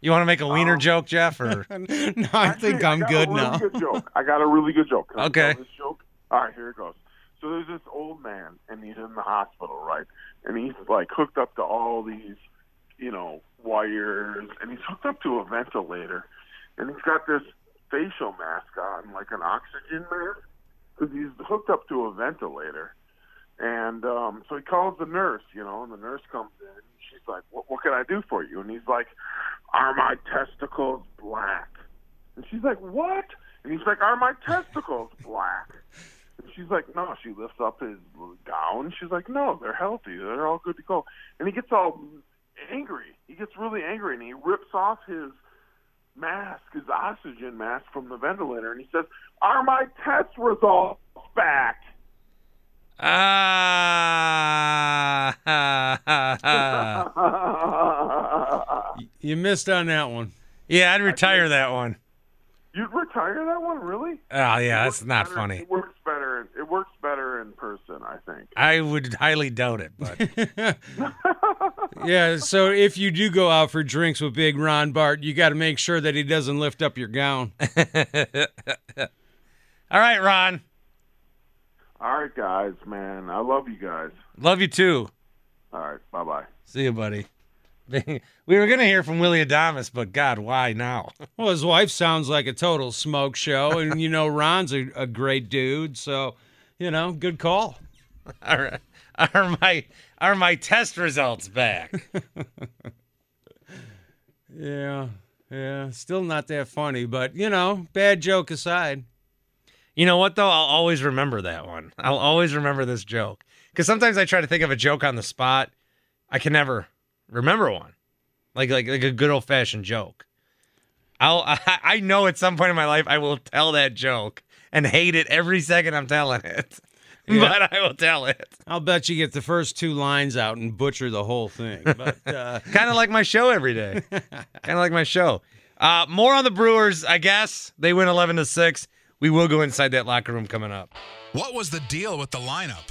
You want to make a wiener joke, Jeff? Or no, I think I'm I got good a really now. Good joke. I got a really good joke. Can I Okay. tell This joke. All right, here it goes. So there's this old man, and he's in the hospital, right? And he's like hooked up to all these, you know, wires, and he's hooked up to a ventilator, and he's got this facial mask on, like an oxygen mask, because he's hooked up to a ventilator. And um, so he calls the nurse, you know, and the nurse comes in. And she's like, what, "What can I do for you?" And he's like, "Are my testicles black?" And she's like, "What?" And he's like, "Are my testicles black?" And she's like, "No." She lifts up his gown. She's like, "No, they're healthy. They're all good to go." And he gets all angry. He gets really angry, and he rips off his mask, his oxygen mask from the ventilator, and he says, "Are my test results back?" ah, ha, ha, ha. You missed on that one. yeah, I'd retire that one. You'd retire that one, really? Oh yeah, that's not better- funny. It works better. It works better in person, I think. I would highly doubt it, but Yeah, so if you do go out for drinks with Big Ron Bart, you got to make sure that he doesn't lift up your gown. all right, Ron. All right, guys, man. I love you guys. Love you too. All right, bye bye. See you, buddy. we were gonna hear from Willie Adames, but God, why now? Well, his wife sounds like a total smoke show, and you know Ron's a, a great dude, so you know, good call. Are, are my are my test results back? Yeah, yeah, still not that funny, but you know, bad joke aside. You know what though? I'll always remember that one. I'll always remember this joke because sometimes I try to think of a joke on the spot. I can never remember one, like like like a good old fashioned joke. I'll I, I know at some point in my life I will tell that joke and hate it every second I'm telling it, Yeah. but I will tell it. I'll bet you get the first two lines out and butcher the whole thing. But uh, kind of like my show every day. kind of like my show. Uh, more on the Brewers, I guess. They win 11 to 6. We will go inside that locker room coming up. What was the deal with the lineup?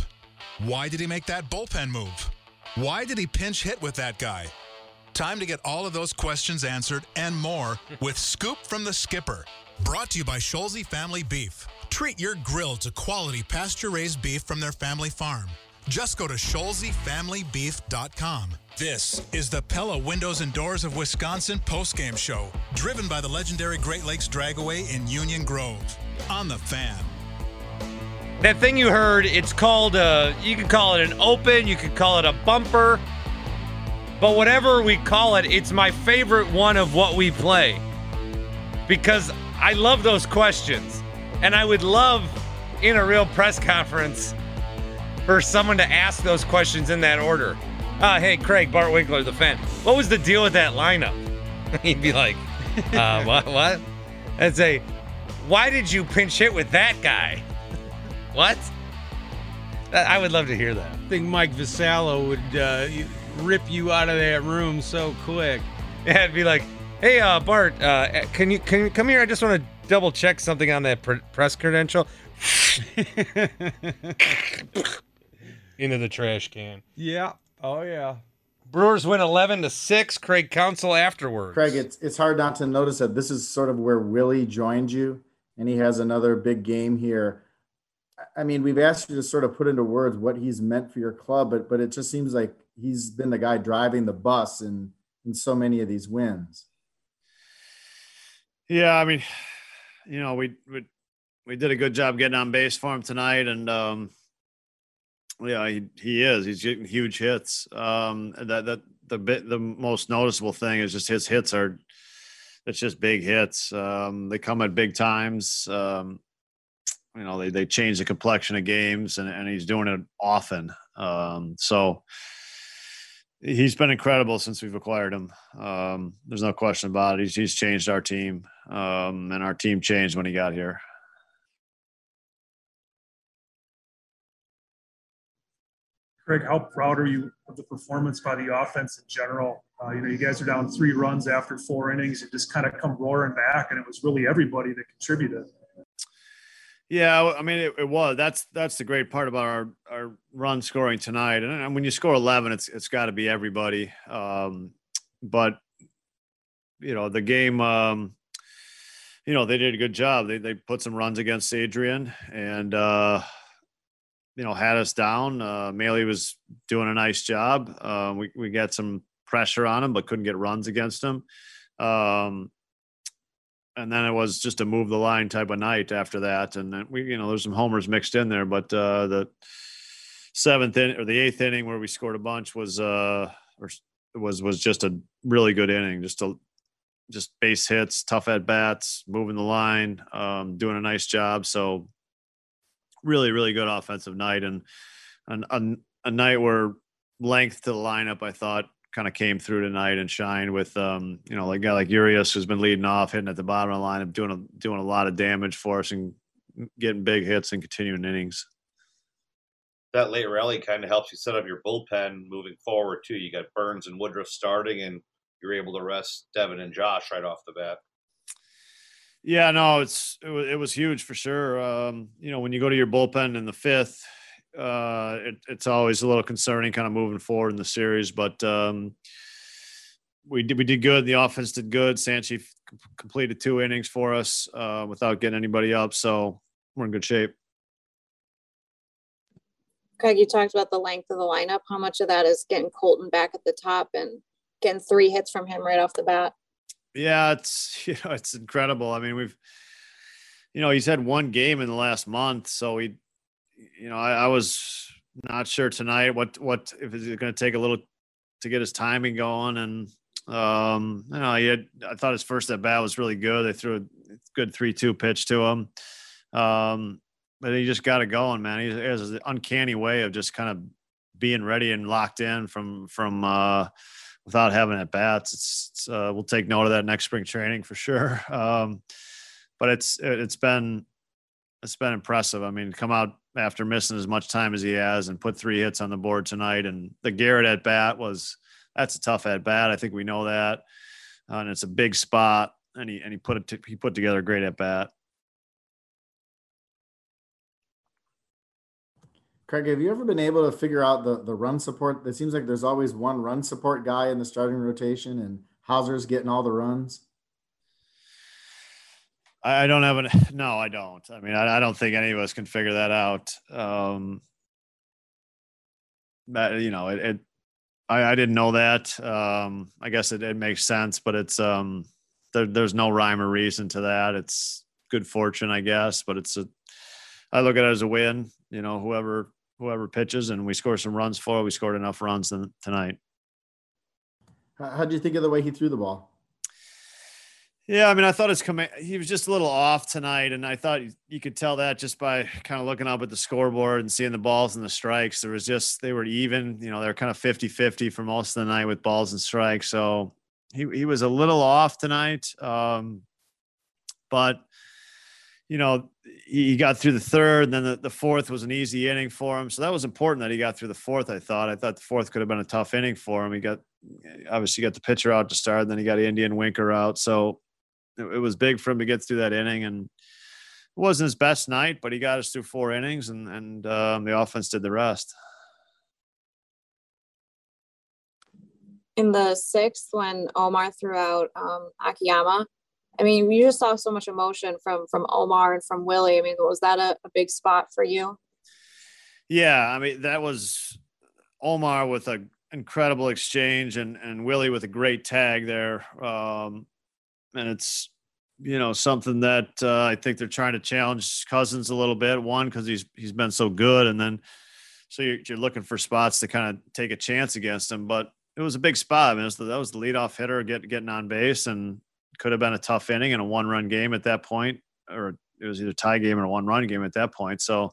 Why did he make that bullpen move? Why did he pinch hit with that guy? Time to get all of those questions answered and more with Scoop from the Skipper. Brought to you by Scholze Family Beef. Treat your grill to quality pasture raised beef from their family farm. Just go to ScholzeFamilyBeef.com. This is the Pella Windows and Doors of Wisconsin postgame show, driven by the legendary Great Lakes Dragaway in Union Grove. On the fan. That thing you heard, it's called a, you can call it an open, you could call it a bumper, but whatever we call it, it's my favorite one of what we play because I love those questions. And I would love in a real press conference for someone to ask those questions in that order. Uh, hey, Craig, Bart Winkler, the fan. What was the deal with that lineup? He'd be like, uh, what? What? I'd say, why did you pinch hit with that guy? What? I would love to hear that. I think Mike Vassallo would uh, rip you out of that room so quick. Yeah, it'd be like, hey, uh, Bart, uh, can you can you come here? I just want to double check something on that pr- press credential. Into the trash can. Yeah. Oh yeah. Brewers win 11 to 6. Craig Counsell afterwards. Craig, it's it's hard not to notice that this is sort of where Willie joined you, and he has another big game here. I mean, we've asked you to sort of put into words what he's meant for your club, but but it just seems like he's been the guy driving the bus in in so many of these wins. Yeah, I mean, you know, we we we did a good job getting on base for him tonight, and um, yeah, he he is. He's getting huge hits. Um, that that the bit the most noticeable thing is just his hits are. It's just big hits. Um, they come at big times. Um, you know, they they change the complexion of games, and and he's doing it often. Um, so he's been incredible since we've acquired him. Um, there's no question about it. He's, he's changed our team, um, and our team changed when he got here. Craig, how proud are you of the performance by the offense in general? Uh, you know, you guys are down three runs after four innings. and just kind of come roaring back, and it was really everybody that contributed. Yeah, I mean, it, it, was. That's that's the great part about our our run scoring tonight. And, and when you score eleven, it's it's got to be everybody. Um, but you know, the game. Um, you know, they did a good job. They they put some runs against Adrian, and uh, you know, had us down. Uh, Mahle was doing a nice job. Uh, we we got some pressure on him, but couldn't get runs against him. Um, and then it was just a move the line type of night after that. And then we, you know, there's some homers mixed in there, but uh, the seventh in or the eighth inning where we scored a bunch was uh or was was just a really good inning. Just a just base hits, tough at bats, moving the line, um, doing a nice job. So really, really good offensive night and an, a, a night where length to the lineup, I thought kind of came through tonight and shined with, um, you know, like a guy like Urias who's been leading off, hitting at the bottom of the lineup, doing a, doing a lot of damage for us and getting big hits and continuing innings. That late rally kind of helps you set up your bullpen moving forward too. You got Burnes and Woodruff starting, and you're able to rest Devin and Josh right off the bat. Yeah, no, it's it was, it was huge for sure. Um, you know, when you go to your bullpen in the fifth, uh, it, it's always a little concerning, kind of moving forward in the series. But um, we did we did good. The offense did good. Sanchi completed two innings for us uh, without getting anybody up, so we're in good shape. Craig, you talked about the length of the lineup. How much of that is getting Kolten back at the top and getting three hits from him right off the bat? Yeah, it's you know it's incredible. I mean, we've you know he's had one game in the last month, so he you know I, I was not sure tonight what what if it's going to take a little to get his timing going and um you know he had I thought his first at bat was really good. They threw a good three two pitch to him. Um but he just got it going, man. He has an uncanny way of just kind of being ready and locked in from from uh without having at bats. It's, it's uh, we'll take note of that next spring training for sure. Um, but it's it's been it's been impressive. I mean, come out after missing as much time as he has and put three hits on the board tonight. And the Garrett at bat was that's a tough at bat. I think we know that, uh, and it's a big spot. And he and he put it t- he put together a great at bat. Craig, have you ever been able to figure out the, the run support? It seems like there's always one run support guy in the starting rotation, and Houser's getting all the runs. I don't have an no, I don't. I mean, I, I don't think any of us can figure that out. Um, but you know, it, it I, I didn't know that. Um, I guess it, it makes sense, but it's um, there, there's no rhyme or reason to that. It's good fortune, I guess, but it's a. I look at it as a win. You know, whoever whoever pitches, and we score some runs for. We scored enough runs tonight. How do you think of the way he threw the ball? Yeah, I mean, I thought his command, he was just a little off tonight. And I thought you could tell that just by kind of looking up at the scoreboard and seeing the balls and the strikes. There was just, they were even, you know, they're kind of 50 50 for most of the night with balls and strikes. So he, he was a little off tonight. Um, but you know, he got through the third, and then the, the fourth was an easy inning for him. So that was important that he got through the fourth. I thought. I thought the fourth could have been a tough inning for him. He got obviously got the pitcher out to start, and then he got India and Winker out. So it, was big for him to get through that inning, and it wasn't his best night, but he got us through four innings, and and um, the offense did the rest. In the sixth, when Omar threw out um, Akiyama, I mean, you just saw so much emotion from from Omar and from Willie. I mean, was that a, a big spot for you? Yeah, I mean, that was Omar with an incredible exchange and and Willie with a great tag there. Um, and it's you know something that uh, I think they're trying to challenge Cousins a little bit. One because he's he's been so good, and then so you're, you're looking for spots to kind of take a chance against him. But it was a big spot. I mean, was the, that was the leadoff hitter get, getting on base, and could have been a tough inning and a one run game at that point, or it was either tie game or a one run game at that point. So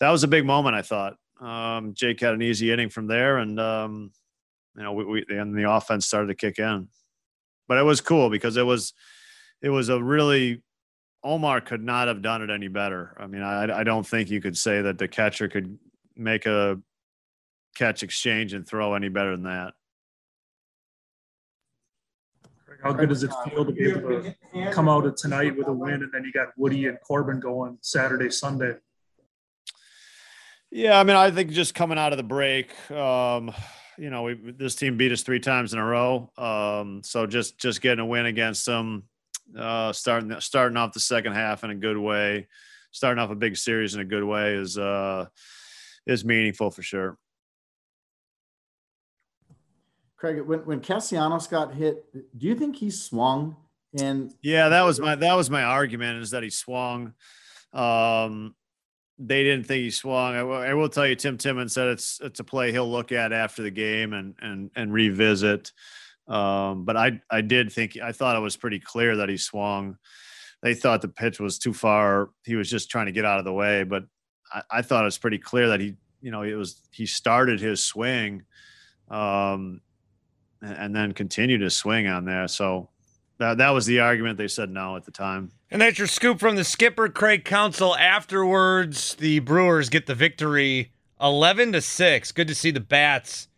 that was a big moment, I thought. Um, Jake had an easy inning from there, and um, you know, we, we and the offense started to kick in. But it was cool because it was it was a really Omar could not have done it any better. I mean, I, I don't think you could say that the catcher could make a catch exchange and throw any better than that. How good does it feel to be able to come out of tonight with a win, and then you got Woody and Corbin going Saturday, Sunday? Yeah, I mean, I think just coming out of the break, um, you know, we, this team beat us three times in a row. Um, so just just getting a win against them, uh, starting starting off the second half in a good way, starting off a big series in a good way is uh, is meaningful for sure. Craig, when when Castellanos got hit, do you think he swung? And yeah, that was my that was my argument is that he swung. Um, they didn't think he swung. I will, tell you, Tim Timmons said it's it's a play he'll look at after the game and and and revisit. Um, but I I did think I thought it was pretty clear that he swung. They thought the pitch was too far. He was just trying to get out of the way. But I, I thought it was pretty clear that he you know it was he started his swing. Um, and then continue to swing on there. So that, that was the argument. They said no at the time. And that's your scoop from the skipper, Craig Counsell. Afterwards, the Brewers get the victory 11 to 6. Good to see the Bats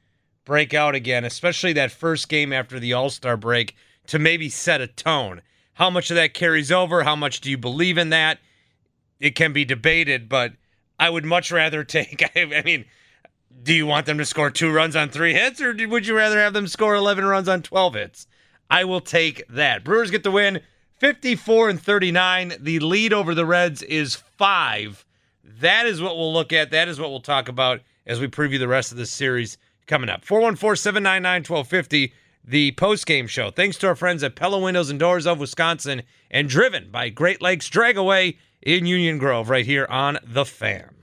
break out again, especially that first game after the All Star break to maybe set a tone. How much of that carries over? How much do you believe in that? It can be debated, but I would much rather take. I mean, do you want them to score two runs on three hits, or would you rather have them score 11 runs on 12 hits? I will take that. Brewers get the win 54 and 39. The lead over the Reds is five. That is what we'll look at. That is what we'll talk about as we preview the rest of this series coming up. 414 799 1250, the post game show. Thanks to our friends at Pella Windows and Doors of Wisconsin and driven by Great Lakes Dragaway in Union Grove, right here on The Fan.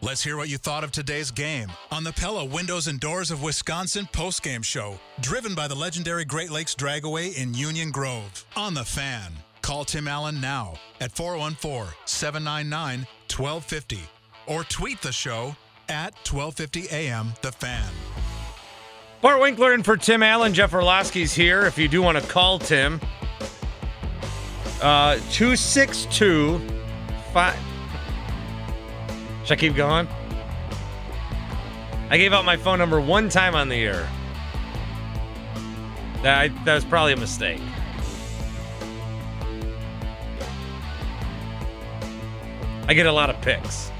Let's hear what you thought of today's game on the Pella Windows and Doors of Wisconsin postgame show, driven by the legendary Great Lakes Dragaway in Union Grove. On the fan, call Tim Allen now at 414 799 1250 or tweet the show at 1250 AM The Fan. Bart Winkler and for Tim Allen, Jeff Orlowski's here. If you do want to call Tim, uh, 262 5. Should I keep going? I gave out my phone number one time on the air. That, I, that was probably a mistake. I get a lot of picks.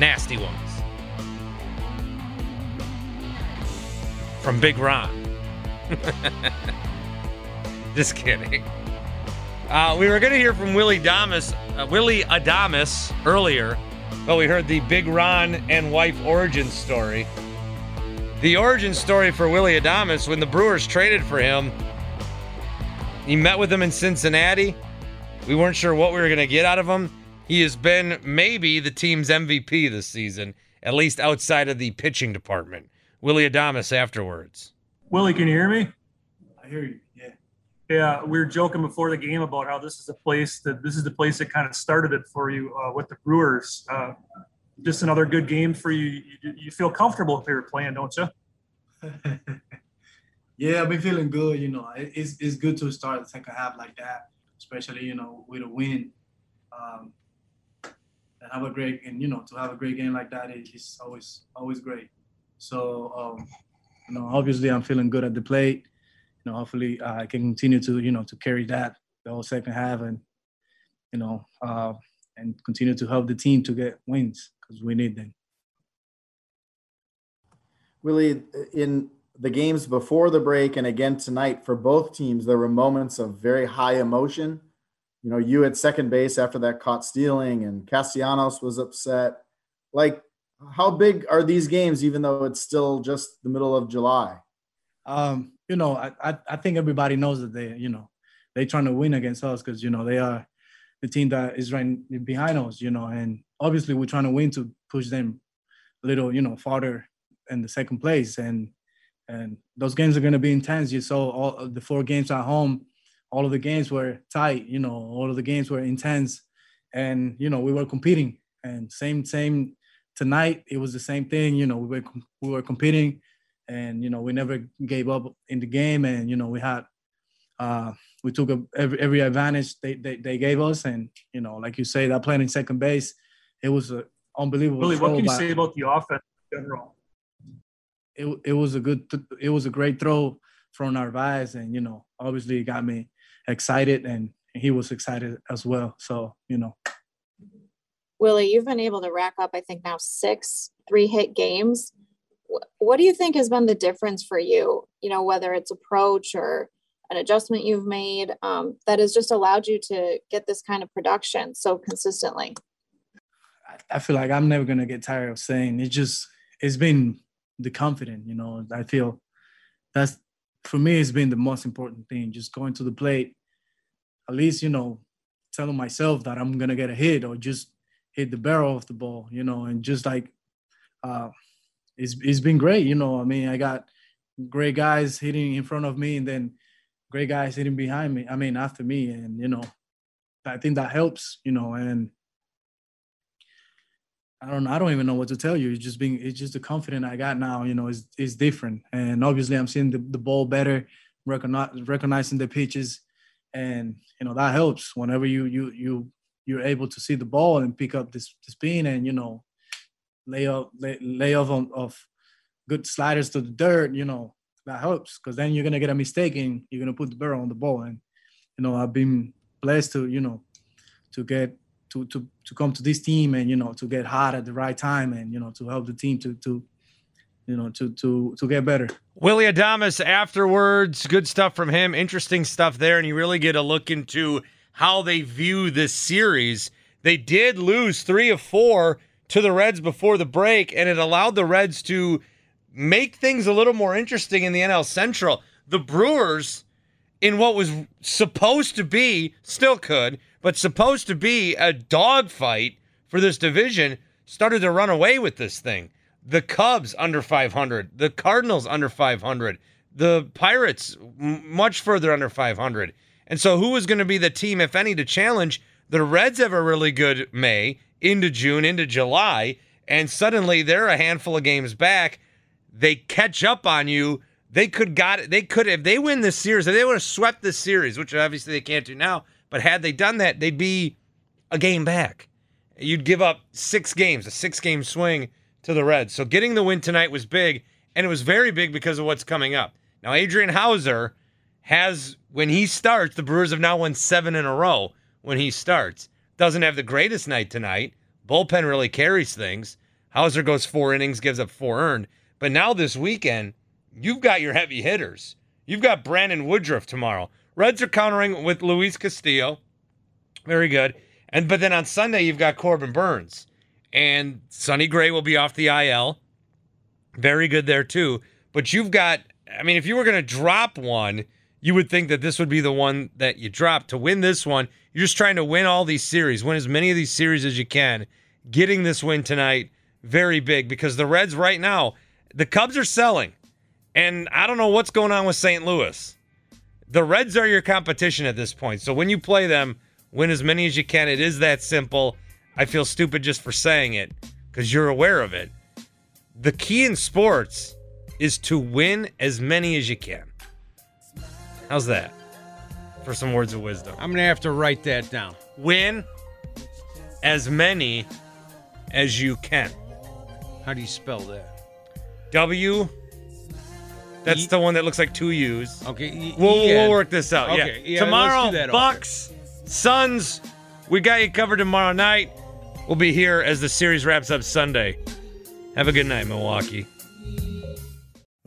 Nasty ones. From Big Ron. Just kidding. Uh, we were going to hear from Willie Adames, uh, Willy Adames earlier, but we heard the Big Ron and wife origin story. The origin story for Willie Adames when the Brewers traded for him, he met with them in Cincinnati. We weren't sure what we were going to get out of him. He has been maybe the team's MVP this season, at least outside of the pitching department. Willie Adames afterwards. Willie, can you hear me? I hear you. Yeah, we were joking before the game about how this is the place that this is the place that kind of started it for you uh, with the Brewers. Uh, just another good game for you. you. You feel comfortable here playing, don't you? yeah, I've been feeling good. You know, it's it's good to start the second half like that, especially you know with a win. Um, and have a great and you know to have a great game like that is always always great. So um, you know, obviously I'm feeling good at the plate know, hopefully uh, I can continue to, you know, to carry that the whole second half and, you know, uh, and continue to help the team to get wins because we need them. Willie, in the games before the break and again tonight for both teams, there were moments of very high emotion. You know, you at second base after that caught stealing, and Castellanos was upset. Like, how big are these games, even though it's still just the middle of July? Um, you know, I, I, I think everybody knows that they, you know, they trying to win against us because you know they are the team that is right behind us, you know, and obviously we're trying to win to push them a little, you know, farther in the second place, and and those games are going to be intense. You saw all the four games at home, all of the games were tight, you know, all of the games were intense, and you know we were competing, and same same tonight. It was the same thing. You know, we were we were competing, and you know we never gave up in the game, and you know we had uh, we took a, every every advantage they, they they gave us, and you know like you say that playing in second base, it was a unbelievable. Really, what can you by- say about the offense in general? it, it was a good it was a great throw from Narvaez and you know obviously it got me excited and he was excited as well so you know Willie, you've been able to rack up, I think now six three hit games. Wh- What do you think has been the difference for you? You know, whether it's approach or an adjustment you've made um, that has just allowed you to get this kind of production so consistently. I feel like I'm never gonna get tired of saying it just it's been the confident you know I feel that's for me it's been the most important thing just going to the plate at least you know telling myself that I'm gonna get a hit or just hit the barrel of the ball you know and just like uh it's it's been great you know I mean I got great guys hitting in front of me and then great guys hitting behind me I mean after me and you know I think that helps you know and I don't. I don't even know what to tell you. It's just being, it's just the confidence I got now, you know, is is different. And obviously I'm seeing the, the ball better, recognize, recognizing the pitches. And, you know, that helps whenever you, you, you, you're able to see the ball and pick up this, the spin and, you know, lay off, lay, lay off on, of good sliders to the dirt, you know, that helps because then you're to get a mistake and you're to put the barrel on the ball. And, you know, I've been blessed to, you know, to get to to to come to this team and you know to get hot at the right time and you know to help the team to to you know to to to get better. Willie Adames afterwards, good stuff from him. Interesting stuff there, and you really get a look into how they view this series. They did lose three of four to the Reds before the break, and it allowed the Reds to make things a little more interesting in the NL Central. The Brewers, in what was supposed to be, still could, but supposed to be a dogfight for this division, started to run away with this thing. The Cubs under 500, the Cardinals under 500, the Pirates much further under 500. And so, who is going to be the team, if any, to challenge? The Reds have a really good May into June, into July, and suddenly they're a handful of games back. They catch up on you. They could got. They could if they win this series. If they would have swept this series, which obviously they can't do now. But had they done that, they'd be a game back. You'd give up six games, a six game swing to the Reds. So getting the win tonight was big, and it was very big because of what's coming up. Now, Adrian Houser has, when he starts, the Brewers have now won seven in a row when he starts. Doesn't have the greatest night tonight. Bullpen really carries things. Houser goes four innings, gives up four earned. But now this weekend, you've got your heavy hitters. You've got Brandon Woodruff tomorrow. Reds are countering with Luis Castillo. Very good. And but then on Sunday you've got Corbin Burnes. And Sonny Gray will be off the IL. Very good there too. But you've got I mean, if you were gonna drop one, you would think that this would be the one that you drop. To win this one, you're just trying to win all these series, win as many of these series as you can. Getting this win tonight, very big because the Reds right now, the Cubs are selling. And I don't know what's going on with St. Louis. The Reds are your competition at this point. So when you play them, win as many as you can. It is that simple. I feel stupid just for saying it because you're aware of it. The key in sports is to win as many as you can. How's that? For some words of wisdom. I'm gonna have to write that down. Win as many as you can. How do you spell that? W. That's the one that looks like two U's. Okay. E- We'll, E- we'll work this out. Okay, yeah. yeah, Tomorrow, that, okay. Bucks, Suns. We got you covered tomorrow night. We'll be here as the series wraps up Sunday. Have a good night, Milwaukee.